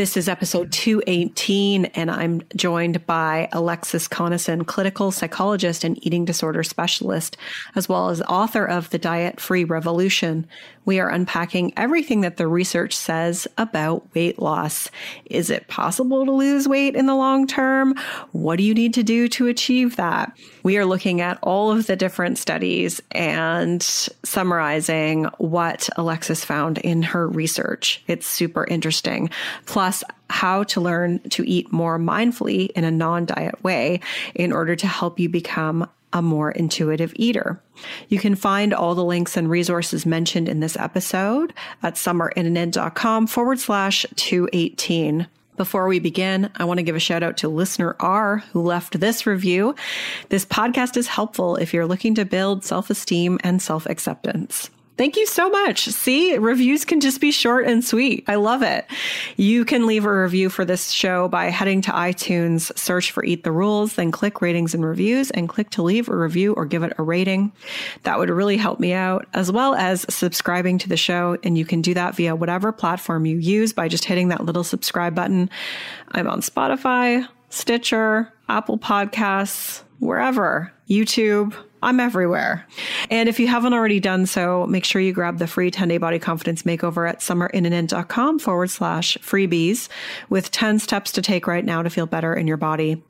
This is episode 218, and I'm joined by Alexis Conason, clinical psychologist and eating disorder specialist, as well as author of The Diet Free Revolution. We are unpacking everything that the research says about weight loss. Is it possible to lose weight in the long term? What do you need to do to achieve that? We are looking at all of the different studies and summarizing what Alexis found in her research. It's super interesting. Plus, how to learn to eat more mindfully in a non diet way in order to help you become a more intuitive eater. You can find all the links and resources mentioned in this episode at summerinnanen.com forward slash 218. Before we begin, I want to give a shout out to listener R who left this review. This podcast is helpful if you're looking to build self esteem and self acceptance. Thank you so much. See, reviews can just be short and sweet. I love it. You can leave a review for this show by heading to iTunes, search for Eat the Rules, then click ratings and reviews and click to leave a review or give it a rating. That would really help me out, as well as subscribing to the show. And you can do that via whatever platform you use by just hitting that little subscribe button. I'm on Spotify, Stitcher, Apple Podcasts, wherever, YouTube I'm everywhere. And if you haven't already done so, make sure you grab the free 10 day body confidence makeover at summerinnanen.com forward slash freebies with 10 steps to take right now to feel better in your body.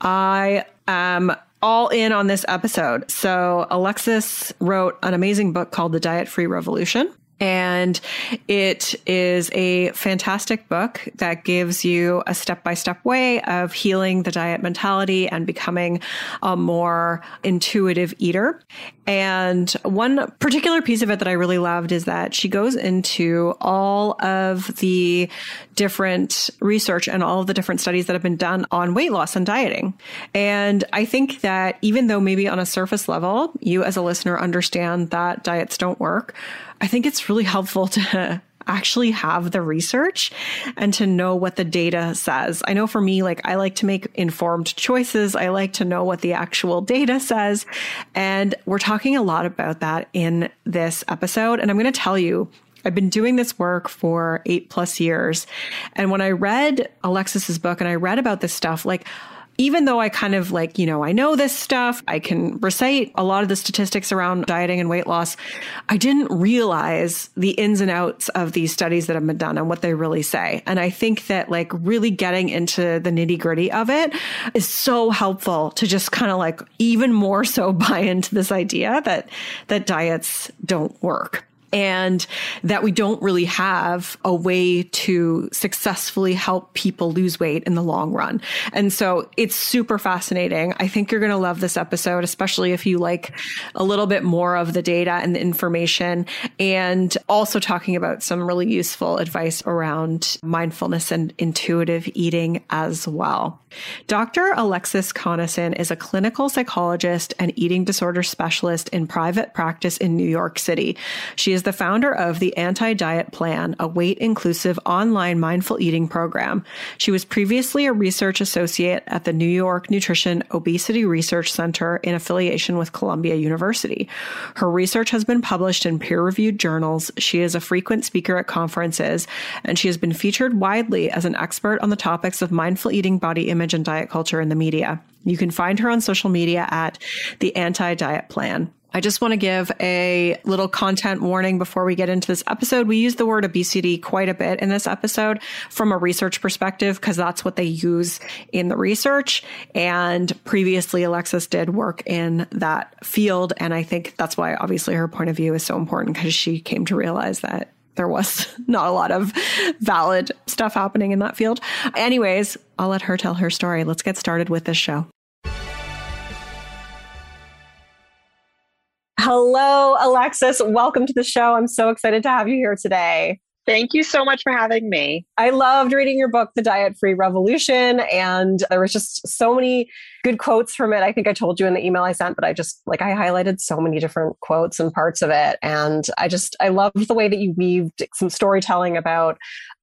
I am all in on this episode. So Alexis wrote an amazing book called The Diet Free Revolution. And it is a fantastic book that gives you a step by step way of healing the diet mentality and becoming a more intuitive eater. And one particular piece of it that I really loved is that she goes into all of the different research and all of the different studies that have been done on weight loss and dieting. And I think that even though maybe on a surface level, you as a listener understand that diets don't work, I think it's really helpful to actually have the research and to know what the data says. I know for me, like I like to make informed choices. I like to know what the actual data says. And we're talking a lot about that in this episode. And I'm going to tell you, I've been doing this work for eight plus years. And when I read Alexis's book and I read about this stuff, like, even though I kind of like, you know, I know this stuff, I can recite a lot of the statistics around dieting and weight loss, I didn't realize the ins and outs of these studies that have been done and what they really say. And I think that like really getting into the nitty gritty of it is so helpful to just kind of like even more so buy into this idea that, that diets don't work and that we don't really have a way to successfully help people lose weight in the long run. And so it's super fascinating. I think you're going to love this episode, especially if you like a little bit more of the data and the information and also talking about some really useful advice around mindfulness and intuitive eating as well. Dr. Alexis Conason is a clinical psychologist and eating disorder specialist in private practice in New York City. She is the founder of the Anti Diet Plan, a weight inclusive online mindful eating program. She was previously a research associate at the New York Nutrition Obesity Research Center in affiliation with Columbia University. Her research has been published in peer reviewed journals. She is a frequent speaker at conferences, and she has been featured widely as an expert on the topics of mindful eating, body image, and diet culture in the media. You can find her on social media at the Anti Diet Plan. I just want to give a little content warning before we get into this episode. We use the word obesity quite a bit in this episode from a research perspective because that's what they use in the research. And previously, Alexis did work in that field. And I think that's why, obviously, her point of view is so important because she came to realize that there was not a lot of valid stuff happening in that field. Anyways, I'll let her tell her story. Let's get started with this show. Hello, Alexis. Welcome to the show. I'm so excited to have you here today. Thank you so much for having me. I loved reading your book, The Diet Free Revolution. And there was just so many good quotes from it. I think I told you in the email I sent, but I just like I highlighted so many different quotes and parts of it. And I just I loved the way that you weaved some storytelling about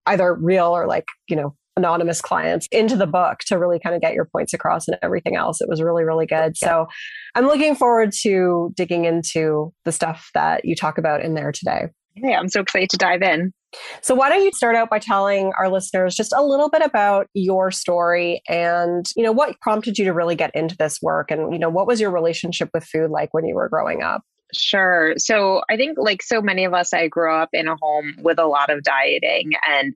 either real or like, you know, anonymous clients into the book to really kind of get your points across and everything else. It was really, really good. Yeah. So I'm looking forward to digging into the stuff that you talk about in there today. Yeah, I'm so excited to dive in. So why don't you start out by telling our listeners just a little bit about your story and, you know, what prompted you to really get into this work and, you know, what was your relationship with food like when you were growing up? Sure. So I think, like so many of us, I grew up in a home with a lot of dieting, and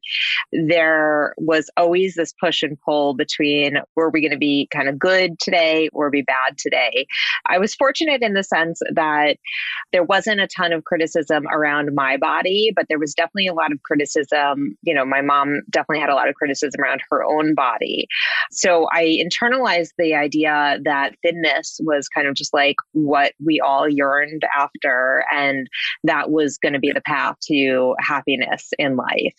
there was always this push and pull between were we going to be kind of good today or be bad today. I was fortunate in the sense that there wasn't a ton of criticism around my body, but there was definitely a lot of criticism. You know, my mom definitely had a lot of criticism around her own body. So I internalized the idea that thinness was kind of just like what we all yearned after. And that was going to be the path to happiness in life.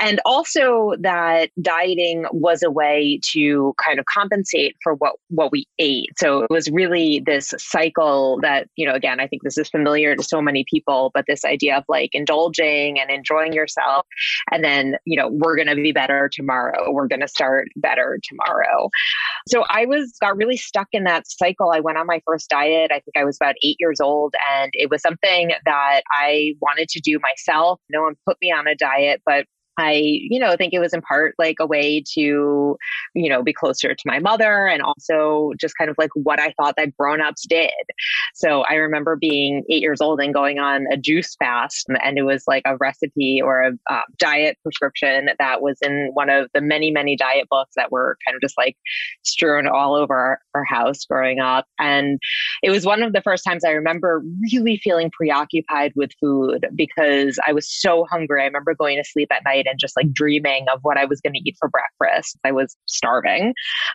And also that dieting was a way to kind of compensate for what, what we ate. So it was really this cycle that, you know, again, I think this is familiar to so many people, but this idea of like indulging and enjoying yourself. And then, you know, we're going to be better tomorrow. We're going to start better tomorrow. So I was, got really stuck in that cycle. I went on my first diet. I think I was about eight years old old. And it was something that I wanted to do myself. No one put me on a diet, but I, you know, think it was in part like a way to, you know, be closer to my mother and also just kind of like what I thought that grown-ups did. So I remember being eight years old and going on a juice fast and it was like a recipe or a uh, diet prescription that was in one of the many, many diet books that were kind of just like strewn all over our, our house growing up. And it was one of the first times I remember really feeling preoccupied with food because I was so hungry. I remember going to sleep at night night and just like dreaming of what I was going to eat for breakfast. I was starving.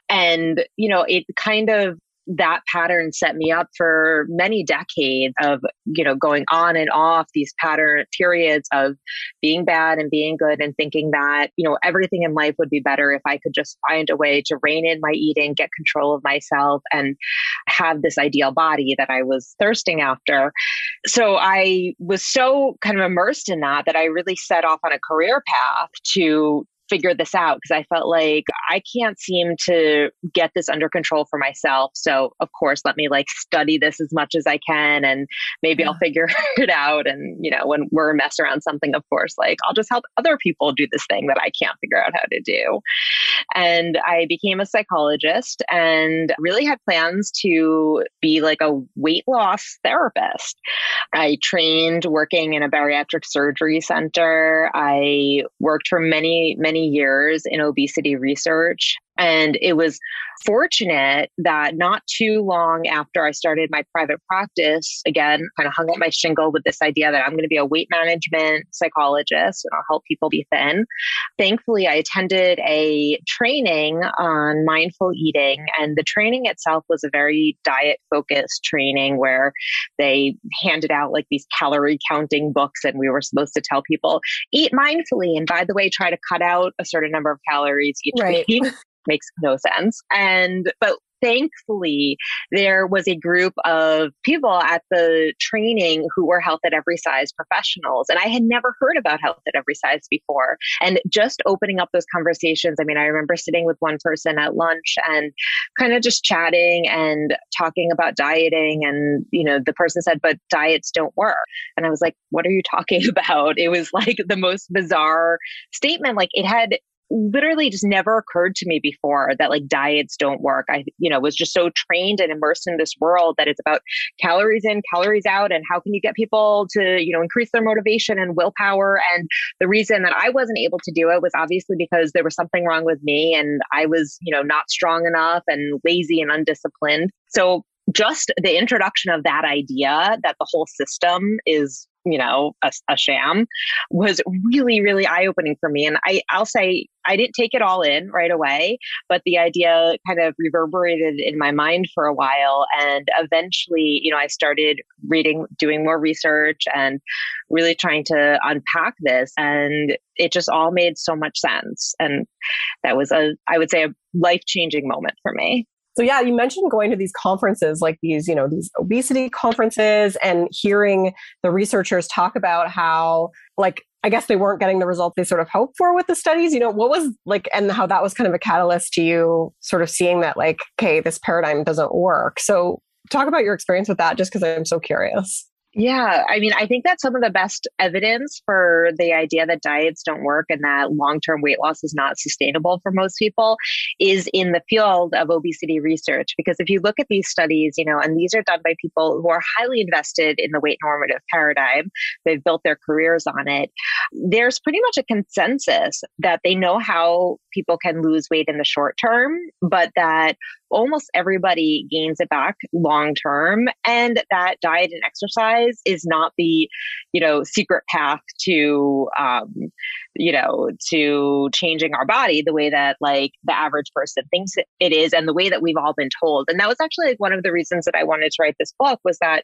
And, you know, it kind of that pattern set me up for many decades of you know going on and off these pattern periods of being bad and being good and thinking that you know everything in life would be better if i could just find a way to rein in my eating get control of myself and have this ideal body that i was thirsting after. So i was so kind of immersed in that that i really set off on a career path to figure this out because I felt like I can't seem to get this under control for myself. So, of course, let me like study this as much as I can and maybe yeah. I'll figure it out. And, you know, when we're a mess around something, of course, like I'll just help other people do this thing that I can't figure out how to do. And I became a psychologist and really had plans to be like a weight loss therapist. I trained working in a bariatric surgery center. I worked for many, many many years in obesity research. And it was fortunate that not too long after I started my private practice, again, kind of hung up my shingle with this idea that I'm going to be a weight management psychologist and I'll help people be thin. Thankfully, I attended a training on mindful eating, and the training itself was a very diet focused training where they handed out like these calorie counting books, and we were supposed to tell people eat mindfully. And by the way, try to cut out a certain number of calories each right. week makes no sense. And, but thankfully, there was a group of people at the training who were health at every size professionals. And I had never heard about health at every size before. And just opening up those conversations, I mean, I remember sitting with one person at lunch and kind of just chatting and talking about dieting. And, you know, the person said, but diets don't work. And I was like, what are you talking about? It was like the most bizarre statement. Like it had literally just never occurred to me before that like diets don't work. I, you know, was just so trained and immersed in this world that it's about calories in, calories out, and how can you get people to, you know, increase their motivation and willpower. And the reason that I wasn't able to do it was obviously because there was something wrong with me and I was, you know, not strong enough and lazy and undisciplined. So just the introduction of that idea that the whole system is you know a, a sham was really really eye opening for me and i i'll say i didn't take it all in right away but the idea kind of reverberated in my mind for a while. And eventually you know i started reading doing more research and really trying to unpack this. And it just all made so much sense. And that was a i would say a life changing moment for me. So yeah, you mentioned going to these conferences like these, you know, these obesity conferences and hearing the researchers talk about how like I guess they weren't getting the results they sort of hoped for with the studies. You know, what was like and how that was kind of a catalyst to you sort of seeing that like, okay, this paradigm doesn't work. So talk about your experience with that just because I'm so curious. Yeah, I mean, I think that's some of the best evidence for the idea that diets don't work and that long term weight loss is not sustainable for most people is in the field of obesity research. Because if you look at these studies, you know, and these are done by people who are highly invested in the weight normative paradigm, they've built their careers on it, there's pretty much a consensus that they know how people can lose weight in the short term, but that almost everybody gains it back long term and that diet and exercise is not the you know secret path to um, you know to changing our body the way that like the average person thinks it is and the way that we've all been told. And that was actually like one of the reasons that i wanted to write this book was that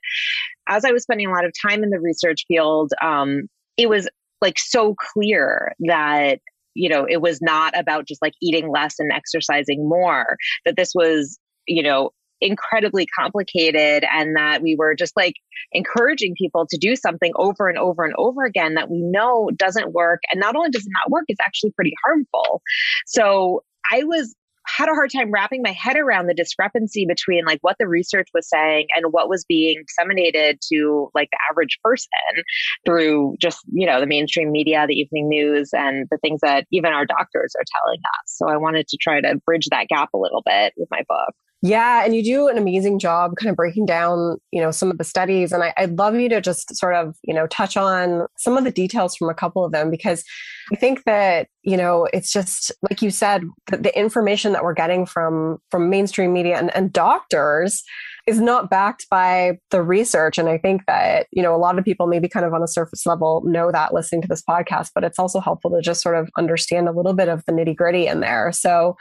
as i was spending a lot of time in the research field um, it was like so clear that you know, it was not about just like eating less and exercising more, that this was, you know, incredibly complicated and that we were just like encouraging people to do something over and over and over again that we know doesn't work. And not only does it not work, it's actually pretty harmful. So I was had a hard time wrapping my head around the discrepancy between like what the research was saying and what was being disseminated to like the average person through just you know the mainstream media the evening news and the things that even our doctors are telling us. So i wanted to try to bridge that gap a little bit with my book yeah, and you do an amazing job kind of breaking down, you know, some of the studies. And I, would love you to just sort of, you know, touch on some of the details from a couple of them because I think that, you know, it's just like you said, the, the information that we're getting from from mainstream media and, and doctors is not backed by the research. And I think that, you know, a lot of people maybe kind of on a surface level know that listening to this podcast, but it's also helpful to just sort of understand a little bit of the nitty gritty in there. So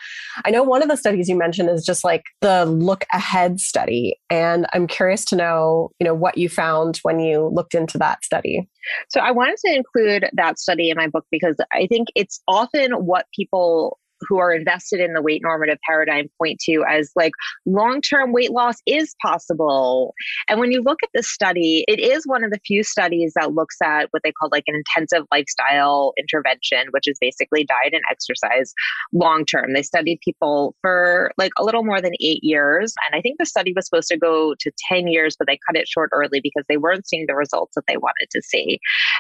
I know one of the studies you mentioned is just like the look ahead study. And I'm curious to know, you know, what you found when you looked into that study. So I wanted to include that study in my book because I think it's often what people who are invested in the weight normative paradigm point to as like long term weight loss is possible. And when you look at this study, it is one of the few studies that looks at what they call like an intensive lifestyle intervention, which is basically diet and exercise long term. They studied people for like a little more than eight years. And I think the study was supposed to go to 10 years, but they cut it short early because they weren't seeing the results that they wanted to see.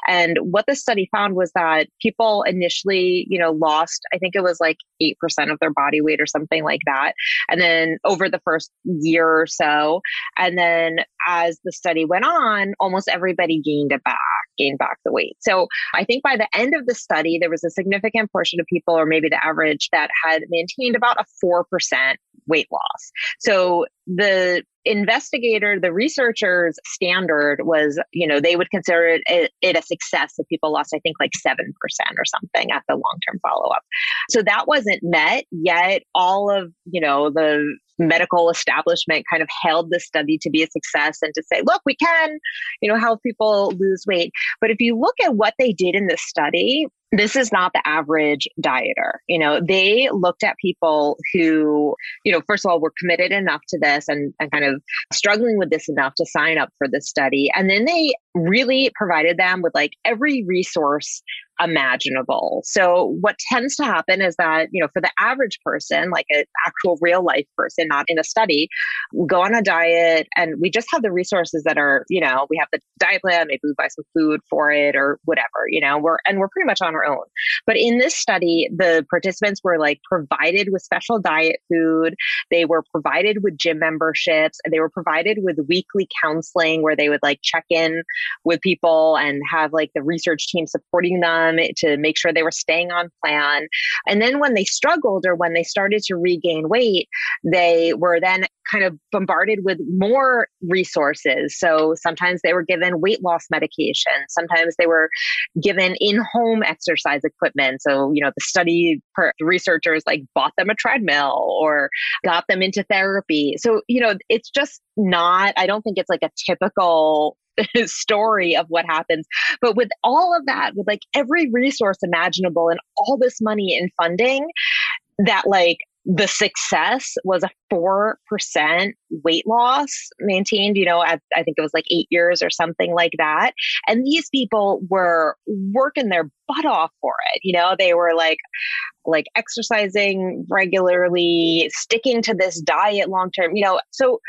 And what the study found was that people initially, you know, lost, I think it was like 8% of their body weight or something like that. And then over the first year or so, and then as the study went on, almost everybody gained it back, gained back the weight. So I think by the end of the study, there was a significant portion of people, or maybe the average, that had maintained about a 4% weight loss. So the investigator, the researchers' standard was, you know, they would consider it, it, a success if people lost, I think, like 7% or something at the long term follow up. So that wasn't met, yet all of, you know, the medical establishment kind of held the study to be a success and to say, look, we can, you know, help people lose weight. But if you look at what they did in this study, this is not the average dieter. You know, they looked at people who, you know, first of all, were committed enough to this and, and kind of struggling with this enough to sign up for this study. And then they really provided them with like every resource imaginable. So what tends to happen is that, you know, for the average person, like an actual real life person, not in a study, go on a diet and we just have the resources that are, you know, we have the diet plan, maybe we buy some food for it or whatever, you know, we're and we're pretty much on own. But in this study, the participants were like provided with special diet food, they were provided with gym memberships, and they were provided with weekly counseling where they would like check in with people and have like the research team supporting them to make sure they were staying on plan. And then when they struggled or when they started to regain weight, they were then kind of bombarded with more resources. So sometimes they were given weight loss medication. Sometimes they were given in-home exercise equipment. So, you know, the study per- researchers like bought them a treadmill or got them into therapy. So, you know, it's just not, I don't think it's like a typical story of what happens. But with all of that, with like every resource imaginable and all this money in funding, that like the success was a 4% weight loss maintained, you know, at, I think it was like eight years or something like that. And these people were working their butt off for it. You know, they were like, like exercising regularly, sticking to this diet long term, you know, so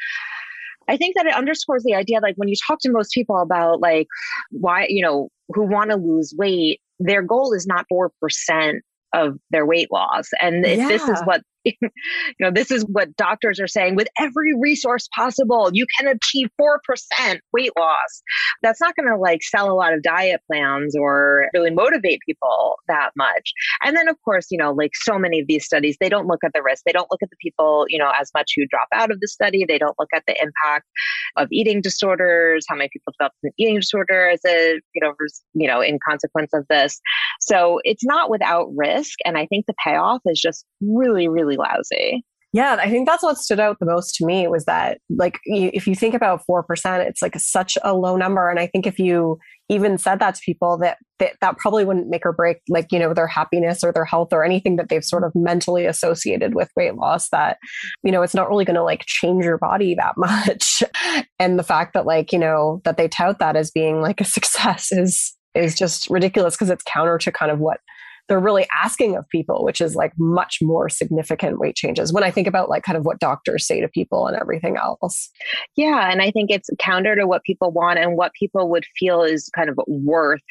I think that it underscores the idea like when you talk to most people about like why, you know, who want to lose weight, their goal is not 4% of their weight loss. And yeah. this is what you know, this is what doctors are saying with every resource possible, you can achieve 4% weight loss. That's not going to like sell a lot of diet plans or really motivate people that much. And then, of course, you know, like so many of these studies, they don't look at the risk. They don't look at the people, you know, as much who drop out of the study. They don't look at the impact of eating disorders, how many people develop an eating disorder as a, you know, you know, in consequence of this. So it's not without risk. And I think the payoff is just really, really really lousy. Yeah, I think that's what stood out the most to me was that, like, if you think about 4%, it's like such a low number. And I think if you even said that to people, that, that that probably wouldn't make or break, like, you know, their happiness or their health or anything that they've sort of mentally associated with weight loss, that, you know, it's not really going to like change your body that much. and the fact that, like, you know, that they tout that as being like a success is, is just ridiculous because it's counter to kind of what they're really asking of people, which is like much more significant weight changes when I think about like kind of what doctors say to people and everything else. Yeah. And I think it's counter to what people want and what people would feel is kind of worth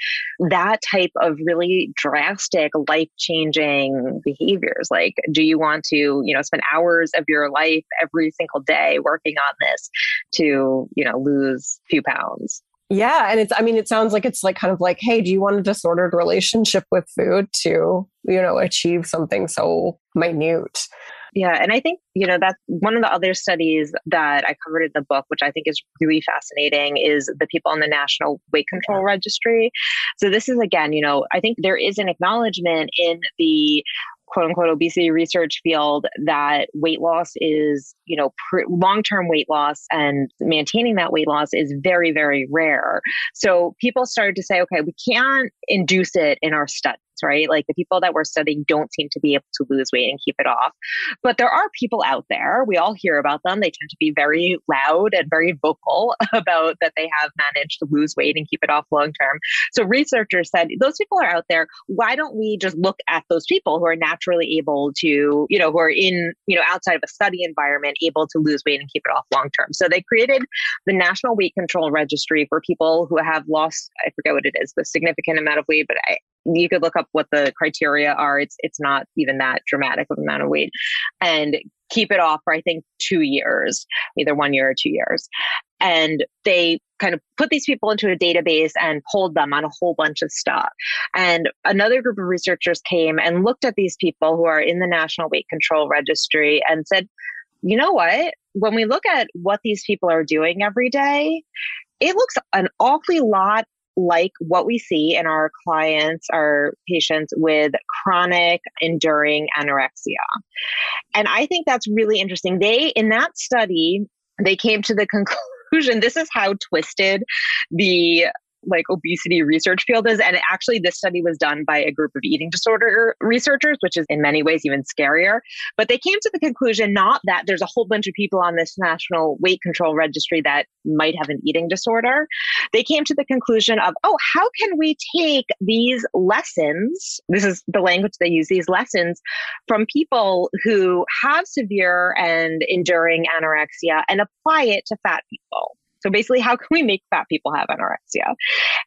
that type of really drastic, life changing behaviors. Like, do you want to, you know, spend hours of your life every single day working on this to, you know, lose a few pounds? Yeah. And it's, I mean, it sounds like it's like kind of like, hey, do you want a disordered relationship with food to, you know, achieve something so minute? Yeah. And I think, you know, that's one of the other studies that I covered in the book, which I think is really fascinating, is the people in the National Weight Control Registry. So this is again, you know, I think there is an acknowledgement in the quote unquote obesity research field that weight loss is, you know, pr- long term weight loss and maintaining that weight loss is very, very rare. So people started to say, okay, we can't induce it in our study right? Like the people that we're studying don't seem to be able to lose weight and keep it off. But there are people out there, we all hear about them. They tend to be very loud and very vocal about that they have managed to lose weight and keep it off long term. So researchers said, those people are out there. Why don't we just look at those people who are naturally able to, you know, who are in, you know, outside of a study environment, able to lose weight and keep it off long term? So they created the National Weight Control Registry for people who have lost, I forget what it is, the significant amount of weight, but I, you could look up what the criteria are. It's it's not even that dramatic of amount of weight, and keep it off for I think two years, either one year or two years. And they kind of put these people into a database and polled them on a whole bunch of stuff. And another group of researchers came and looked at these people who are in the National Weight Control Registry and said, you know what? When we look at what these people are doing every day, it looks an awfully lot like what we see in our clients, our patients with chronic enduring anorexia. And I think that's really interesting. They, in that study, they came to the conclusion this is how twisted the like obesity research field is. And actually, this study was done by a group of eating disorder researchers, which is in many ways even scarier. But they came to the conclusion not that there's a whole bunch of people on this national weight control registry that might have an eating disorder. They came to the conclusion of, oh, how can we take these lessons? This is the language they use, these lessons from people who have severe and enduring anorexia and apply it to fat people. So basically, how can we make fat people have anorexia?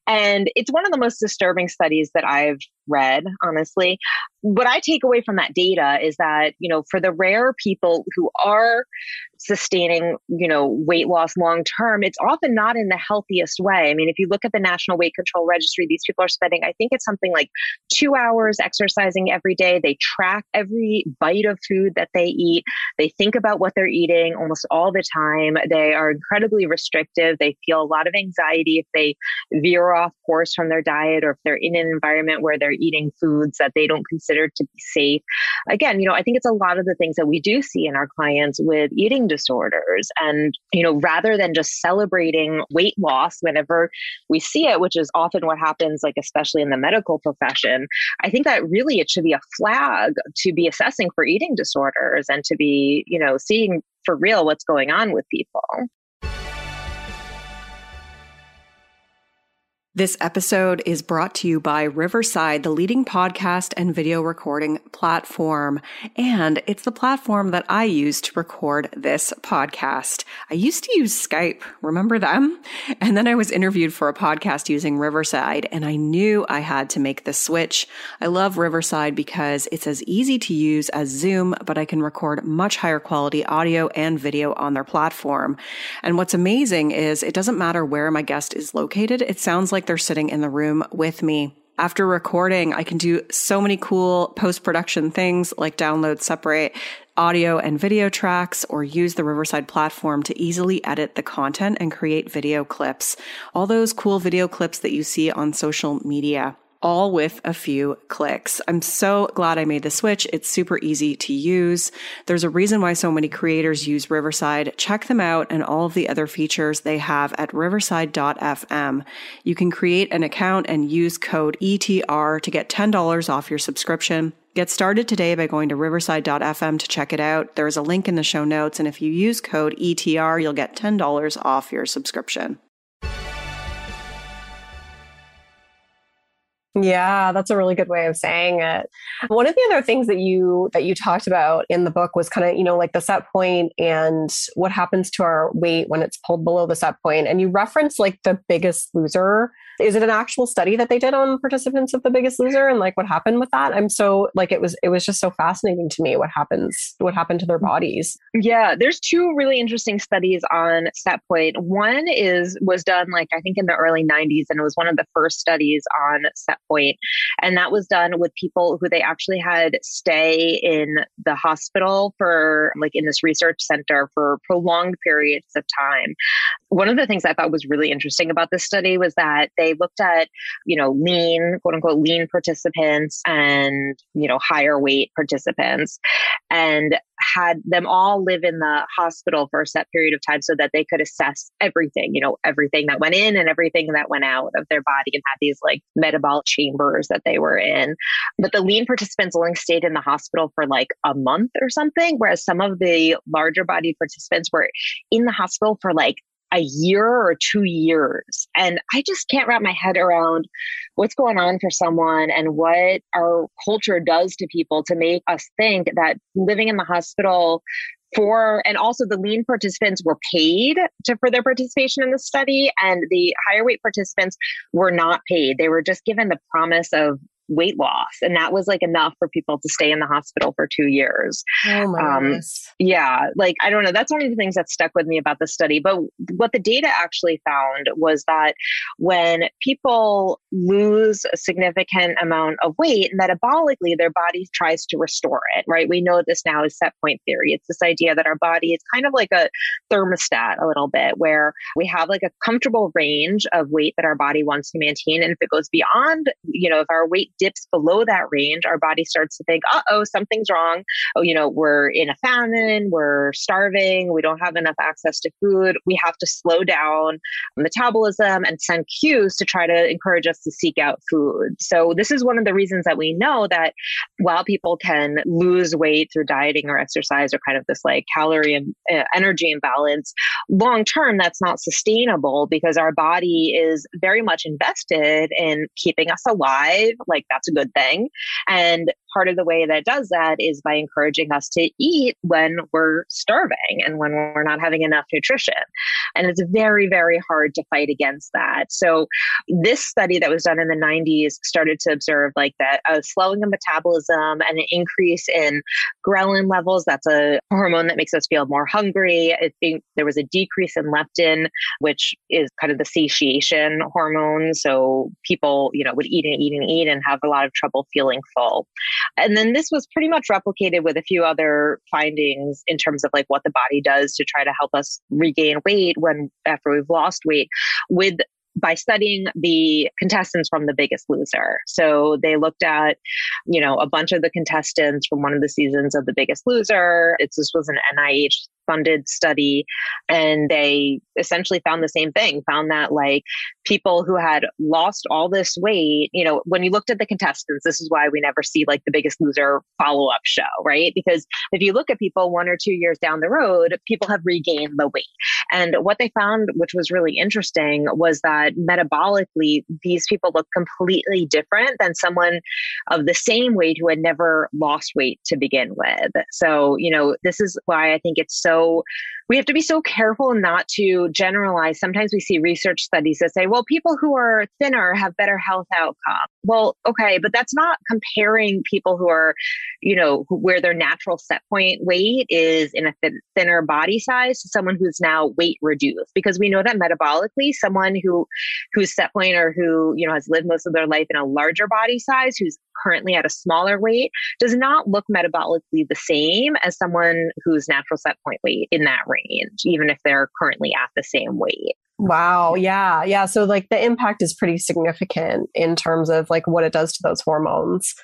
And it's one of the most disturbing studies that I've read, honestly. What I take away from that data is that, you know, for the rare people who are sustaining, you know, weight loss long term, it's often not in the healthiest way. I mean, if you look at the National Weight Control Registry, these people are spending, I think it's something like two hours exercising every day. They track every bite of food that they eat. They think about what they're eating almost all the time. They are incredibly restrictive. They feel a lot of anxiety if they veer off course from their diet or if they're in an environment where they're eating foods that they don't consider to be safe. Again, you know, I think it's a lot of the things that we do see in our clients with eating disorders. And, you know, rather than just celebrating weight loss whenever we see it, which is often what happens, like, especially in the medical profession, I think that really it should be a flag to be assessing for eating disorders and to be, you know, seeing for real what's going on with people. This episode is brought to you by Riverside, the leading podcast and video recording platform. And it's the platform that I use to record this podcast. I used to use Skype. Remember them? And then I was interviewed for a podcast using Riverside and I knew I had to make the switch. I love Riverside because it's as easy to use as Zoom, but I can record much higher quality audio and video on their platform. And what's amazing is it doesn't matter where my guest is located. It sounds like they're sitting in the room with me. After recording, I can do so many cool post production things like download separate audio and video tracks or use the Riverside platform to easily edit the content and create video clips. All those cool video clips that you see on social media all with a few clicks. I'm so glad I made the switch. It's super easy to use. There's a reason why so many creators use Riverside. Check them out and all of the other features they have at riverside.fm. You can create an account and use code ETR to get $10 off your subscription. Get started today by going to riverside.fm to check it out. There's a link in the show notes, and if you use code ETR, you'll get $10 off your subscription. Yeah, that's a really good way of saying it. One of the other things that you that you talked about in the book was kind of, you know, like the set point and what happens to our weight when it's pulled below the set point. And you referenced like the biggest loser is it an actual study that they did on participants of the biggest loser and like what happened with that i'm so like it was it was just so fascinating to me what happens what happened to their mm-hmm. bodies yeah there's two really interesting studies on set point. point one is was done like i think in the early 90s and it was one of the first studies on set point. And that was done with people who they actually had stay in the hospital for like in this research center for prolonged periods of time. One of the things i thought was really interesting about this study was that they they looked at, you know, lean, quote unquote, lean participants and, you know, higher weight participants. And had them all live in the hospital for a set period of time so that they could assess everything, you know, everything that went in and everything that went out of their body and had these like metabolic chambers that they were in. But the lean participants only stayed in the hospital for like a month or something, whereas some of the larger bodied participants were in the hospital for like a year or two years. And I just can't wrap my head around what's going on for someone and what our culture does to people to make us think that living in the hospital for and also the lean participants were paid to for their participation in the study and the higher weight participants were not paid they were just given the promise of weight loss. And that was like enough for people to stay in the hospital for two years. Oh my um, Yeah. Like, I don't know. That's one of the things that stuck with me about the study. But what the data actually found was that when people lose a significant amount of weight, metabolically, their body tries to restore it, right? We know this now is set point theory. It's this idea that our body is kind of like a thermostat a little bit, where we have like a comfortable range of weight that our body wants to maintain. And if it goes beyond, you know, if our weight dips below that range, our body starts to think, uh oh, something's wrong. Oh, you know, we're in a famine, we're starving, we don't have enough access to food. We have to slow down metabolism and send cues to try to encourage us to seek out food. So, this is one of the reasons that we know that while people can lose weight through dieting or exercise or kind of this like calorie and uh, energy imbalance, long term, that's not sustainable because our body is very much invested in keeping us alive. Like, that's a good thing. And part of the way that does that is by encouraging us to eat when we're starving and when we're not having enough nutrition. And it's very, very hard to fight against that. So, this study that was done in the 90s started to observe like that a uh, slowing of metabolism and an increase in ghrelin levels. That's a hormone that makes us feel more hungry. I think there was a decrease in leptin, which is kind of the satiation hormone. So, people, you know, would eat and eat and eat and have a lot of trouble feeling full. And then this was pretty much replicated with a few other findings in terms of like what the body does to try to help us regain weight when after we've lost weight with by studying the contestants from The Biggest Loser. So they looked at, you know, a bunch of the contestants from one of the seasons of The Biggest Loser. It's, this was an NIH funded study and they essentially found the same thing found that like people who had lost all this weight you know when you looked at the contestants this is why we never see like the biggest loser follow-up show right? Because if you look at people one or two years down the road people have regained the weight. And what they found which was really interesting was that metabolically these people look completely different than someone of the same weight who had never lost weight to begin with. So you know this is why i think it's so so we have to be so careful not to generalize. Sometimes we see research studies that say, well, people who are thinner have better health outcome. Well, okay, but that's not comparing people who are, you know, where their natural set point weight is in a thin, thinner body size to someone who's now weight reduced. Because we know that metabolically, someone who whose set point or who, you know, has lived most of their life in a larger body size, who's currently at a smaller weight, does not look metabolically the same as someone whose natural set point weight in that range, even if they're currently at the same weight. Wow. Yeah. Yeah. So, like, the impact is pretty significant in terms of like what it does to those hormones.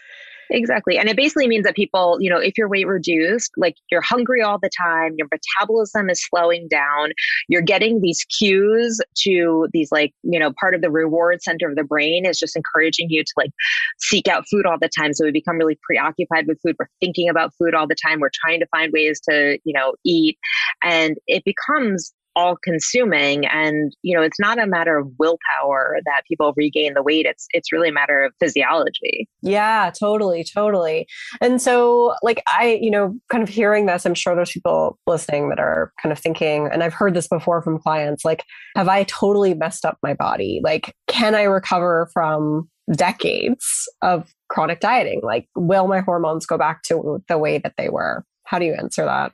Exactly. And it basically means that people, you know, if you're weight reduced, like you're hungry all the time, your metabolism is slowing down, you're getting these cues to these, like, you know, part of the reward center of the brain is just encouraging you to like seek out food all the time. So we become really preoccupied with food. We're thinking about food all the time. We're trying to find ways to, you know, eat. And it becomes all consuming. And you know it's not a matter of willpower that people regain the weight. It's it's really a matter of physiology. Yeah totally totally. And so like i you know kind of hearing this i'm sure there's people listening that are kind of thinking and i've heard this before from clients like have i totally messed up my body? Like can i recover from decades of chronic dieting? Like will my hormones go back to the way that they were? How do you answer that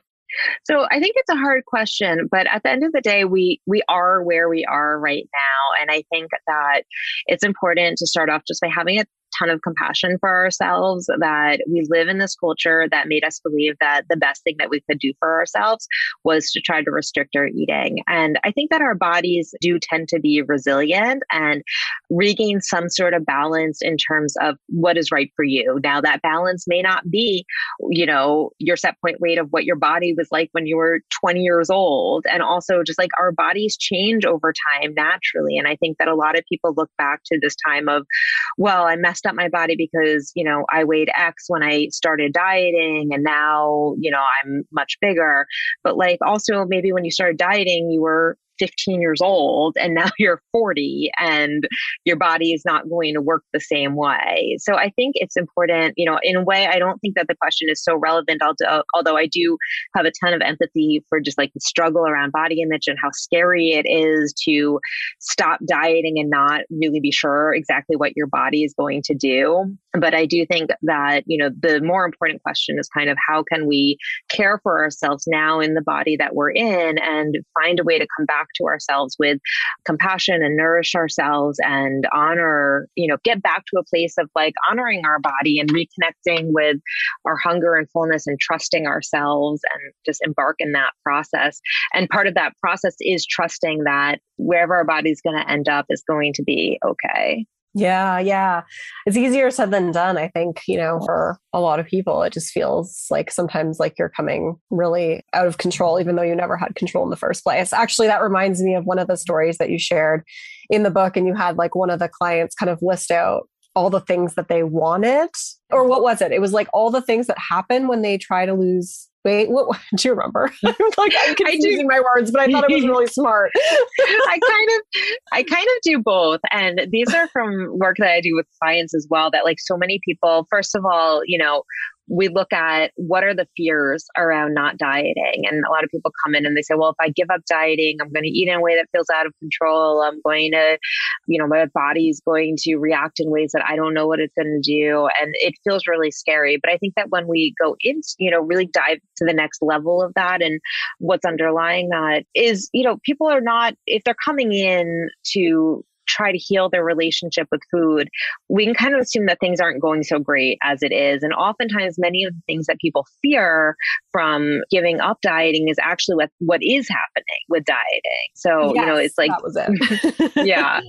so I think it's a hard question, but at the end of the day, we we are where we are right now, and I think that it's important to start off just by having a ton of compassion for ourselves that we live in this culture that made us believe that the best thing that we could do for ourselves was to try to restrict our eating. And I think that our bodies do tend to be resilient and regain some sort of balance in terms of what is right for you. Now, that balance may not be, you know, your set point weight of what your body was like when you were 20 years old. And also, just like our bodies change over time naturally. And I think that a lot of people look back to this time of, well, I messed up my body because, you know, I weighed X when I started dieting and now, you know, I'm much bigger. But like also maybe when you started dieting, you were 15 years old and now you're 40 and your body is not going to work the same way. So I think it's important, you know, in a way, I don't think that the question is so relevant, although, although I do have a ton of empathy for just like the struggle around body image and how scary it is to stop dieting and not really be sure exactly what your body is going to do. But I do think that, you know, the more important question is kind of how can we care for ourselves now in the body that we're in and find a way to come back to ourselves with compassion and nourish ourselves and honor, you know, get back to a place of like honoring our body and reconnecting with our hunger and fullness and trusting ourselves and just embark in that process. And part of that process is trusting that wherever our body's going to end up is going to be okay. Yeah, yeah. It's easier said than done, I think, you know, for a lot of people. It just feels like sometimes like you're coming really out of control, even though you never had control in the first place. Actually, that reminds me of one of the stories that you shared in the book, and you had like one of the clients kind of list out all the things that they wanted. Or what was it? It was like all the things that happen when they try to lose Wait, what, do you remember? like I'm confusing my words, but I thought it was really smart. I kind of, I kind of do both, and these are from work that I do with clients as well. That like so many people, first of all, you know, we look at what are the fears around not dieting. And a lot of people come in and they say, well, if I give up dieting, I'm going to eat in a way that feels out of control. I'm going to, you know, my body is going to react in ways that I don't know what it's going to do. And it feels really scary. But I think that when we go into, you know, really dive to the next level of that and what's underlying that is, you know, people are not, if they're coming in to try to heal their relationship with food, we can kind of assume that things aren't going so great as it is. And oftentimes, many of the things that people fear from giving up dieting is actually what, what is happening with dieting. So, yes, you know, it's like, that was it. yeah.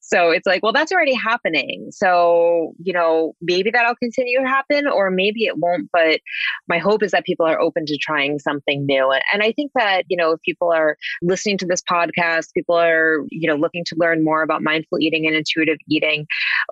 So it's like, well, that's already happening. So, you know, maybe that'll continue to happen or maybe it won't. But my hope is that people are open to trying something new. And I think that, you know, if people are listening to this podcast, people are, you know, looking to learn more about mindful eating and intuitive eating,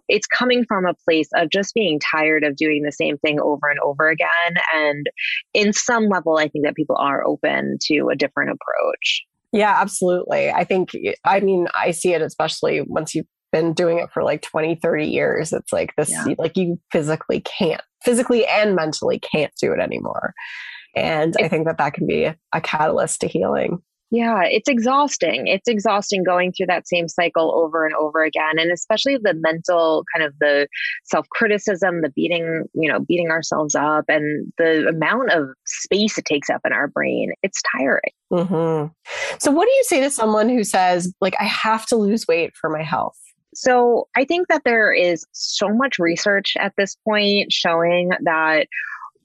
it's coming from a place of just being tired of doing the same thing over and over again. And in some level, I think that people are open to a different approach. Yeah, absolutely. I think, I mean, I see it especially once you've been doing it for like 20, 30 years. It's like this, yeah. like you physically can't, physically and mentally can't do it anymore. And I think that that can be a catalyst to healing. Yeah, it's exhausting. It's exhausting going through that same cycle over and over again. And especially the mental kind of the self criticism, the beating, you know, beating ourselves up and the amount of space it takes up in our brain. It's tiring. Mm-hmm. So, what do you say to someone who says, like, I have to lose weight for my health? So, I think that there is so much research at this point showing that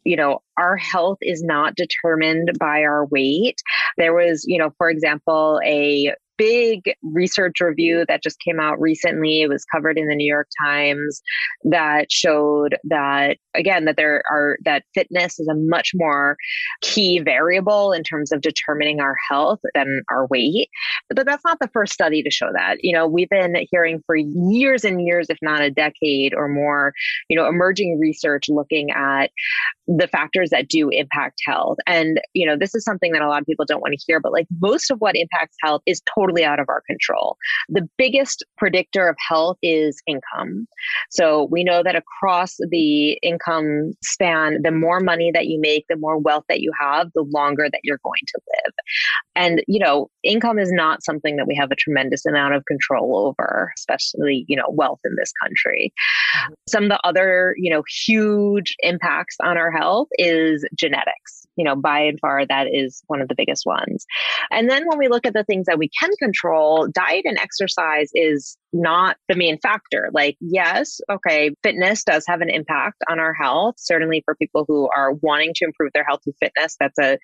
you know, our health is not determined by our weight. There was, you know, for example, a big research review that just came out recently. It was covered in the New York Times that showed that, again, that there are, that fitness is a much more key variable in terms of determining our health than our weight. But that's not the first study to show that. You know, we've been hearing for years and years, if not a decade or more, you know, emerging research looking at the factors that do impact health. And, you know, this is something that a lot of people don't want to hear, but like most of what impacts health is totally totally out of our control. The biggest predictor of health is income. So we know that across the income span, the more money that you make, the more wealth that you have, the longer that you're going to live. And, you know, income is not something that we have a tremendous amount of control over, especially, you know, wealth in this country. Mm-hmm. Some of the other, you know, huge impacts on our health is genetics you know, by and far, that is one of the biggest ones. And then when we look at the things that we can control, diet and exercise is not the main factor. Like, yes, okay, fitness does have an impact on our health. Certainly for people who are wanting to improve their health and fitness, that's a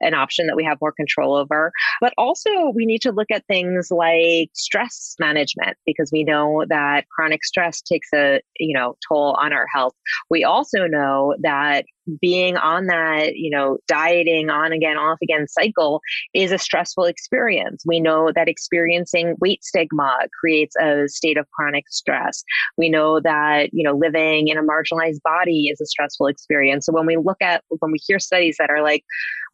an option that we have more control over. But also we need to look at things like stress management because we know that chronic stress takes a, you know, toll on our health. We also know that being on that, you know, dieting on again, off again cycle is a stressful experience. We know that experiencing weight stigma creates a state of chronic stress. We know that, you know, living in a marginalized body is a stressful experience. So when we look at, when we hear studies that are like,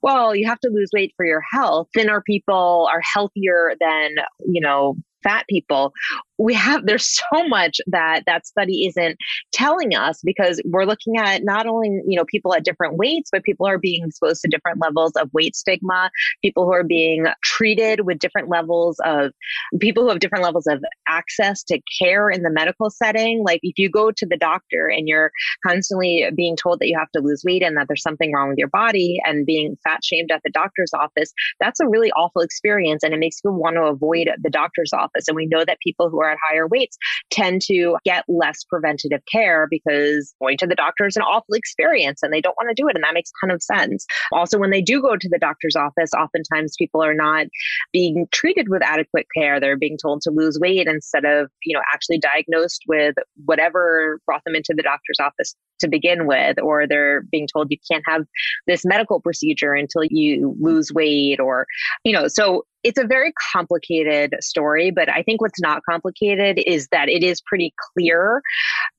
well, you have to lose weight for your health, thinner people are healthier than, you know, fat people we have there's so much that that study isn't telling us because we're looking at not only you know people at different weights but people are being exposed to different levels of weight stigma. People who are being treated with different levels of people who have different levels of access to care in the medical setting. Like if you go to the doctor and you're constantly being told that you have to lose weight and that there's something wrong with your body and being fat shamed at the doctor's office that's a really awful experience and it makes you want to avoid the doctor's office. And we know that people who are at higher weights tend to get less preventative care because going to the doctor is an awful experience and they don't want to do it. And that makes a ton of sense. Also, when they do go to the doctor's office, oftentimes people are not being treated with adequate care. They're being told to lose weight instead of, you know, actually diagnosed with whatever brought them into the doctor's office to begin with, or they're being told you can't have this medical procedure until you lose weight, or, you know, so it's a very complicated story, but I think what's not complicated is that it is pretty clear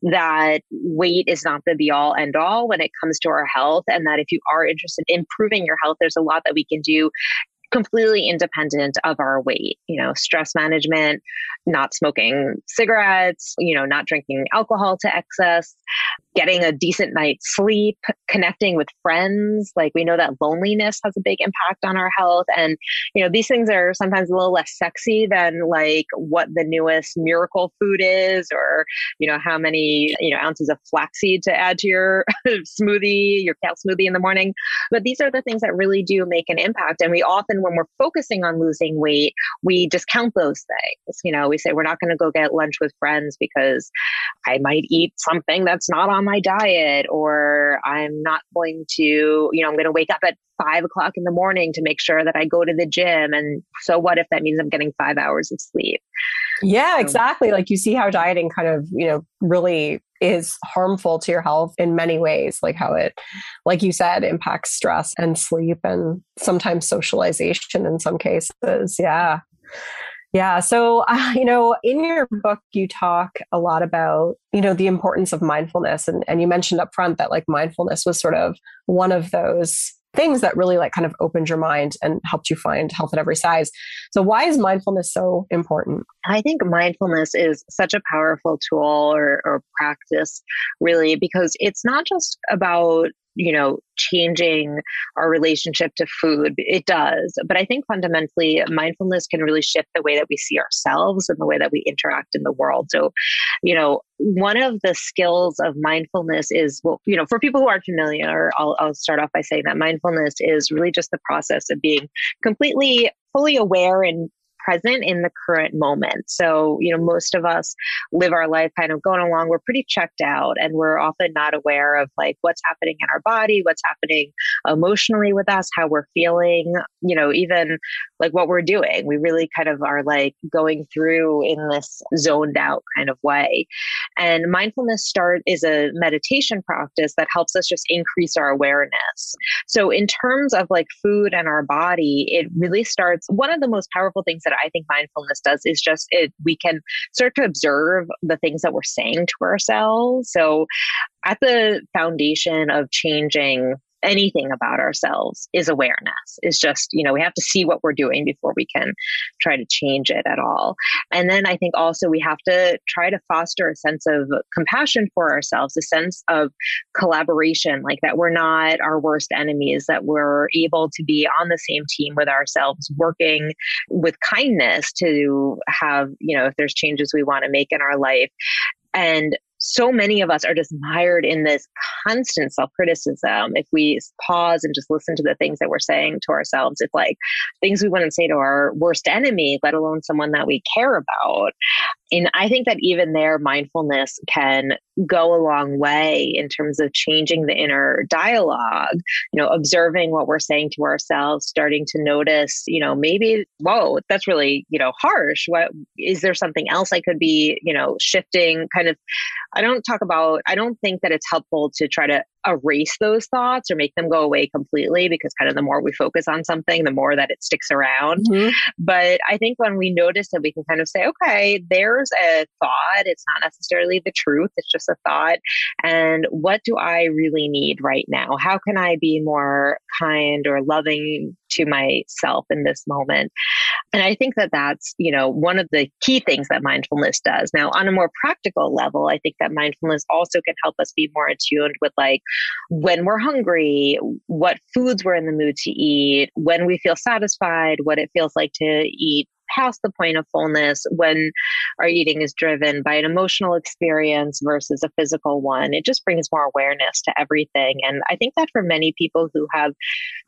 that weight is not the be all end all when it comes to our health. And that if you are interested in improving your health, there's a lot that we can do completely independent of our weight, you know, stress management, not smoking cigarettes, you know, not drinking alcohol to excess, getting a decent night's sleep, connecting with friends. Like we know that loneliness has a big impact on our health. And, you know, these things are sometimes a little less sexy than like what the newest miracle food is or, you know, how many, you know, ounces of flaxseed to add to your smoothie, your kale smoothie in the morning. But these are the things that really do make an impact. And we often when we're focusing on losing weight, we discount those things. You know, we say we're not going to go get lunch with friends because I might eat something that's not on my diet, or I'm not going to, you know, I'm going to wake up at five o'clock in the morning to make sure that I go to the gym. And so what if that means I'm getting five hours of sleep? Yeah, exactly. Like you see how dieting kind of, you know, really is harmful to your health in many ways, like how it, like you said, impacts stress and sleep and sometimes socialization in some cases. Yeah. Yeah. So, uh, you know, in your book, you talk a lot about, you know, the importance of mindfulness. And, and you mentioned up front that like mindfulness was sort of one of those things that really like kind of opened your mind and helped you find health at every size. So why is mindfulness so important? I think mindfulness is such a powerful tool or, or practice really because it's not just about you know, changing our relationship to food. It does. But I think fundamentally, mindfulness can really shift the way that we see ourselves and the way that we interact in the world. So, you know, one of the skills of mindfulness is, well, you know, for people who aren't familiar, I'll, I'll start off by saying that mindfulness is really just the process of being completely fully aware and present in the current moment. So, you know, most of us live our life kind of going along. We're pretty checked out and we're often not aware of like what's happening in our body, what's happening emotionally with us, how we're feeling, you know, even like what we're doing. We really kind of are like going through in this zoned out kind of way. And mindfulness start is a meditation practice that helps us just increase our awareness. So in terms of like food and our body, it really starts one of the most powerful things that I think mindfulness does is just it we can start to observe the things that we're saying to ourselves. So at the foundation of changing anything about ourselves is awareness. Is just, you know, we have to see what we're doing before we can try to change it at all. And then I think also we have to try to foster a sense of compassion for ourselves, a sense of collaboration, like that we're not our worst enemies, that we're able to be on the same team with ourselves, working with kindness to have, you know, if there's changes we want to make in our life. And so many of us are just mired in this constant self criticism. If we pause and just listen to the things that we're saying to ourselves, it's like things we wouldn't say to our worst enemy, let alone someone that we care about. And I think that even there, mindfulness can go a long way in terms of changing the inner dialogue, you know, observing what we're saying to ourselves, starting to notice, you know, maybe, whoa, that's really, you know, harsh. What is there something else I could be, you know, shifting kind of I don't talk about, I don't think that it's helpful to try to erase those thoughts or make them go away completely because kind of the more we focus on something, the more that it sticks around. Mm-hmm. But I think when we notice it, we can kind of say, okay, there's a thought. It's not necessarily the truth, it's just a thought. And what do I really need right now? How can I be more kind or loving to myself in this moment? And I think that that's, you know, one of the key things that mindfulness does. Now, on a more practical level, I think that mindfulness also can help us be more attuned with like when we're hungry, what foods we're in the mood to eat, when we feel satisfied, what it feels like to eat past the point of fullness when our eating is driven by an emotional experience versus a physical one. It just brings more awareness to everything. And I think that for many people who have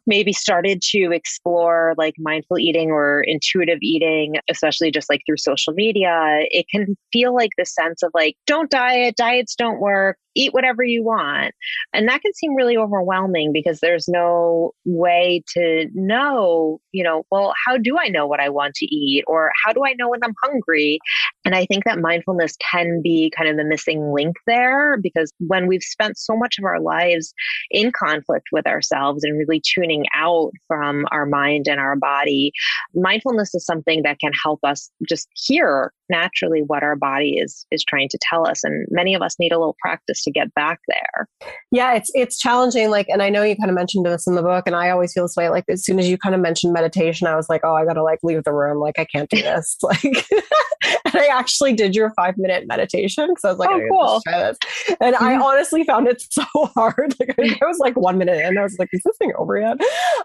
maybe started to explore like mindful eating or intuitive eating, especially just like through social media, it can feel like the sense of like, don't diet, diets don't work, eat whatever you want. And that can seem really overwhelming because there's no way to know, you know, well, how do I know what I want to eat? Or how do I know when I'm hungry? And I think that mindfulness can be kind of the missing link there because when we've spent so much of our lives in conflict with ourselves and really tuning out from our mind and our body, mindfulness is something that can help us just hear naturally what our body is is trying to tell us and many of us need a little practice to get back there yeah it's it's challenging like and i know you kind of mentioned this in the book and i always feel this way like as soon as you kind of mentioned meditation i was like oh i gotta like leave the room like i can't do this like and i actually did your five minute meditation because i was like oh, cool. try this and mm-hmm. i honestly found it so hard like i was like one minute in i was like is this thing over yet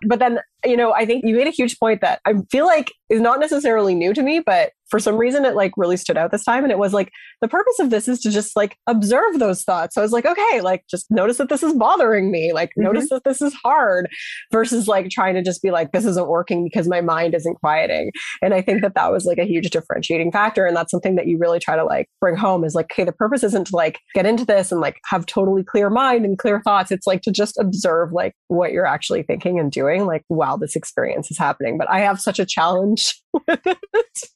but then you know i think you made a huge point that i feel like is not necessarily new to me but for some reason it like really stood out this time. And it was like the purpose of this is to just like observe those thoughts. So i was like okay like just notice that this is bothering me. Like mm-hmm. notice that this is hard versus like trying to just be like this isn't working because my mind isn't quieting. And i think that that was like a huge differentiating factor. And that's something that you really try to like bring home is like okay the purpose isn't to like get into this and like have totally clear mind and clear thoughts. It's like to just observe like what you're actually thinking and doing like while this experience is happening. But i have such a challenge with it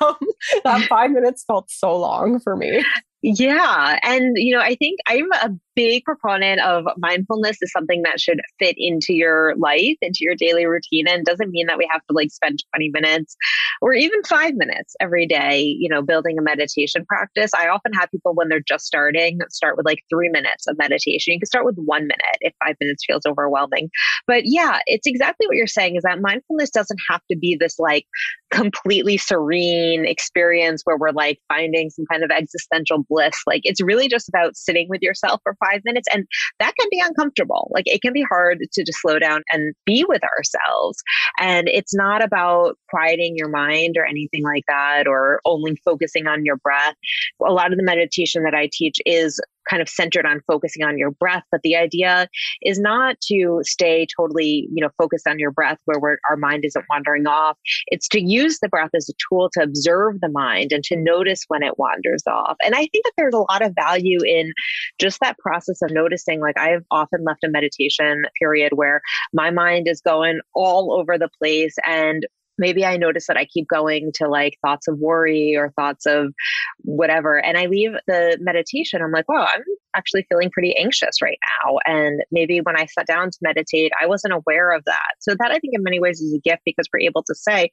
um, that five minutes felt so long for me. Yeah. And, you know, I think I'm a big proponent of mindfulness is something that should fit into your life, into your daily routine, and doesn't mean that we have to like spend 20 minutes or even five minutes every day, you know, building a meditation practice. I often have people when they're just starting start with like three minutes of meditation. You can start with one minute if five minutes feels overwhelming. But yeah, it's exactly what you're saying is that mindfulness doesn't have to be this like completely serene experience where we're like finding some kind of existential bliss. Like it's really just about sitting with yourself for five minutes. And that can be uncomfortable. Like it can be hard to just slow down and be with ourselves. And it's not about quieting your mind or anything like that, or only focusing on your breath. A lot of the meditation that I teach is kind of centered on focusing on your breath but the idea is not to stay totally you know focused on your breath where our mind isn't wandering off. It's to use the breath as a tool to observe the mind and to notice when it wanders off. And i think that there's a lot of value in just that process of noticing. Like i've often left a meditation period where my mind is going all over the place and maybe I notice that I keep going to like thoughts of worry or thoughts of whatever. And I leave the meditation, I'm like, wow, I'm actually feeling pretty anxious right now. And maybe when I sat down to meditate, I wasn't aware of that. So that I think in many ways is a gift because we're able to say,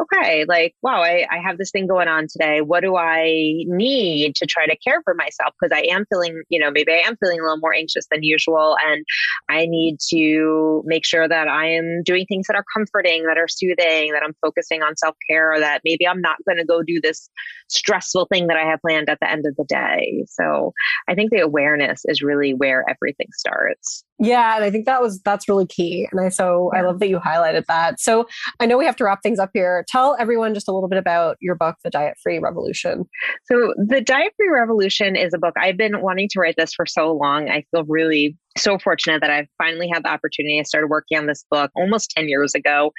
okay, like, wow, I, I have this thing going on today. What do I need to try to care for myself? Because I am feeling, you know, maybe I am feeling a little more anxious than usual. And I need to make sure that I am doing things that are comforting, that are soothing, that I'm focusing on self care, that maybe I'm not going to go do this stressful thing that I have planned at the end of the day. So I think the awareness is really where everything starts. Yeah, and I think that was that's really key. And I so yeah. I love that you highlighted that. So I know we have to wrap things up here. Tell everyone just a little bit about your book, The Diet Free Revolution. So The Diet Free Revolution is a book I've been wanting to write this for so long. I feel really so fortunate that I've finally had the opportunity. I started working on this book almost 10 years ago.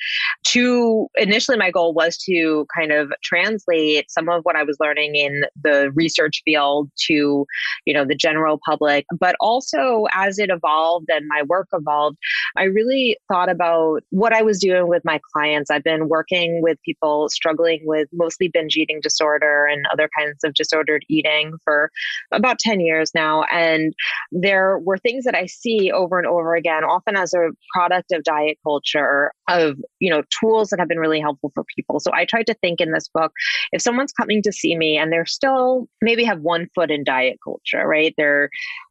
To initially, my goal was to kind of translate some of what I was learning in the research field to, you know, the general public, but also as it evolved and my work evolved, I really thought about what I was doing with my clients. I've been working with people struggling with mostly binge eating disorder and other kinds of disordered eating for about 10 years now. And there were things that I see over and over again, often as a product of diet culture, of, you know, tools that have been really helpful for people. So I tried to think in this book, if someone's coming to see me and they're still maybe have one foot in diet culture, right? They're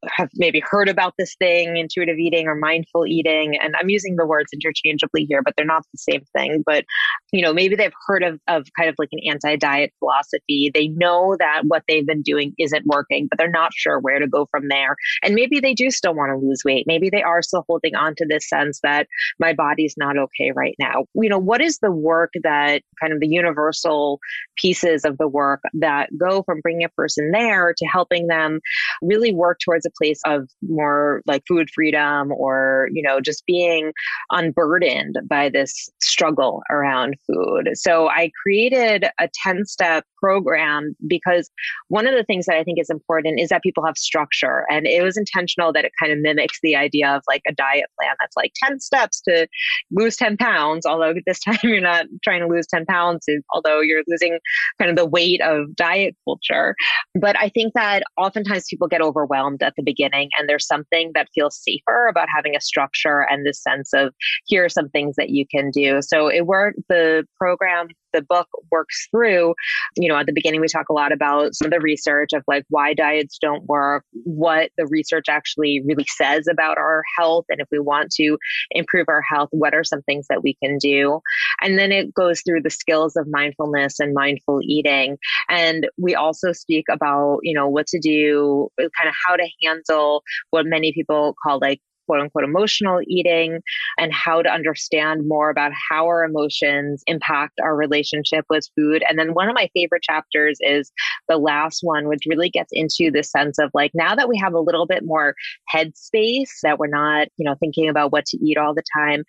have maybe heard about this thing, intuitive eating or mindful eating. And I'm using the words interchangeably here, but they're not the same thing. But you know, maybe they've heard of, of kind of like an anti diet philosophy. They know that what they've been doing isn't working, but they're not sure where to go from there. And maybe they do still want to lose weight. Maybe they are still holding on to this sense that my body's not okay right now. You know, what is the work that kind of the universal pieces of the work that go from bringing a person there to helping them really work towards a place of more like food freedom or, you know, just being unburdened by this struggle around food. So I created a 10 step program because one of the things that I think is important is that people have structure. And it was intentional that it kind of mimics the idea of like a diet plan that's like 10 steps to lose 10 pounds. Although this time you're not trying to lose 10 pounds, although you're losing kind of the weight of diet culture. But I think that oftentimes people get overwhelmed at the beginning and there's something that feels safer about having a structure and this sense of here are some things that you can do. So it worked, the program the book works through, you know, at the beginning, we talk a lot about some of the research of like why diets don't work, what the research actually really says about our health. And if we want to improve our health, what are some things that we can do? And then it goes through the skills of mindfulness and mindful eating. And we also speak about, you know, what to do, kind of how to handle what many people call like quote unquote emotional eating and how to understand more about how our emotions impact our relationship with food. And then one of my favorite chapters is the last one, which really gets into the sense of like now that we have a little bit more headspace, that we're not, you know, thinking about what to eat all the time,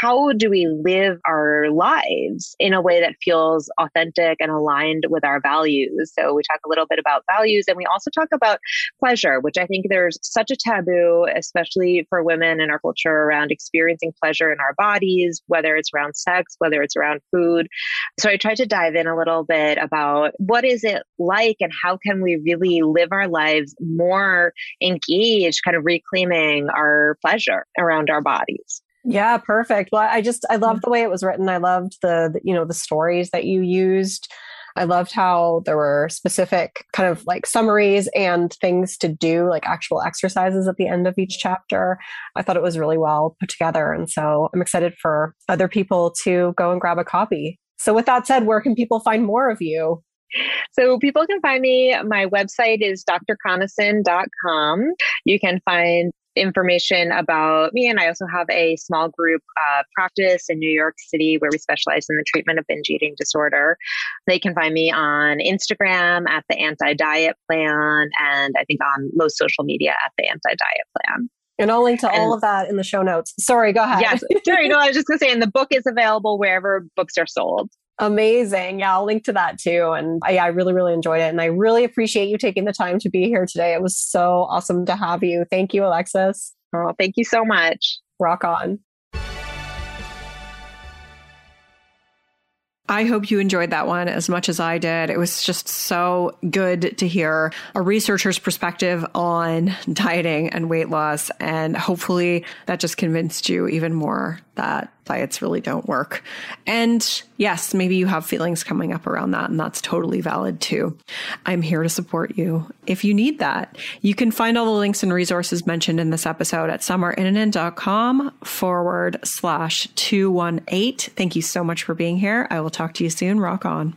how do we live our lives in a way that feels authentic and aligned with our values? So we talk a little bit about values and we also talk about pleasure, which I think there's such a taboo, especially for women in our culture around experiencing pleasure in our bodies, whether it's around sex, whether it's around food. So I tried to dive in a little bit about what is it like and how can we really live our lives more engaged, kind of reclaiming our pleasure around our bodies. Yeah, perfect. Well, I just I loved the way it was written. I loved the, the you know the stories that you used. I loved how there were specific kind of like summaries and things to do, like actual exercises at the end of each chapter. I thought it was really well put together. And so I'm excited for other people to go and grab a copy. So, with that said, where can people find more of you? So people can find me. My website is drconason.com. You can find information about me. And I also have a small group uh, practice in New York City where we specialize in the treatment of binge eating disorder. They can find me on Instagram at the anti diet plan, and I think on most social media at the anti diet plan. And I'll link to and, all of that in the show notes. Sorry, go ahead. Yes, sorry. No, I was just going to say, and the book is available wherever books are sold. Amazing. Yeah, I'll link to that too. And I, I, really, really enjoyed it. And I really appreciate you taking the time to be here today. It was so awesome to have you. Thank you, Alexis. Oh, thank you so much. Rock on. I hope you enjoyed that one as much as I did. It was just so good to hear a researcher's perspective on dieting and weight loss. And hopefully that just convinced you even more that diets really don't work. And yes, maybe you have feelings coming up around that, and that's totally valid too. I'm here to support you if you need that. You can find all the links and resources mentioned in this episode at summerinnanen.com forward slash 218. Thank you so much for being here. I will talk to you soon. Rock on.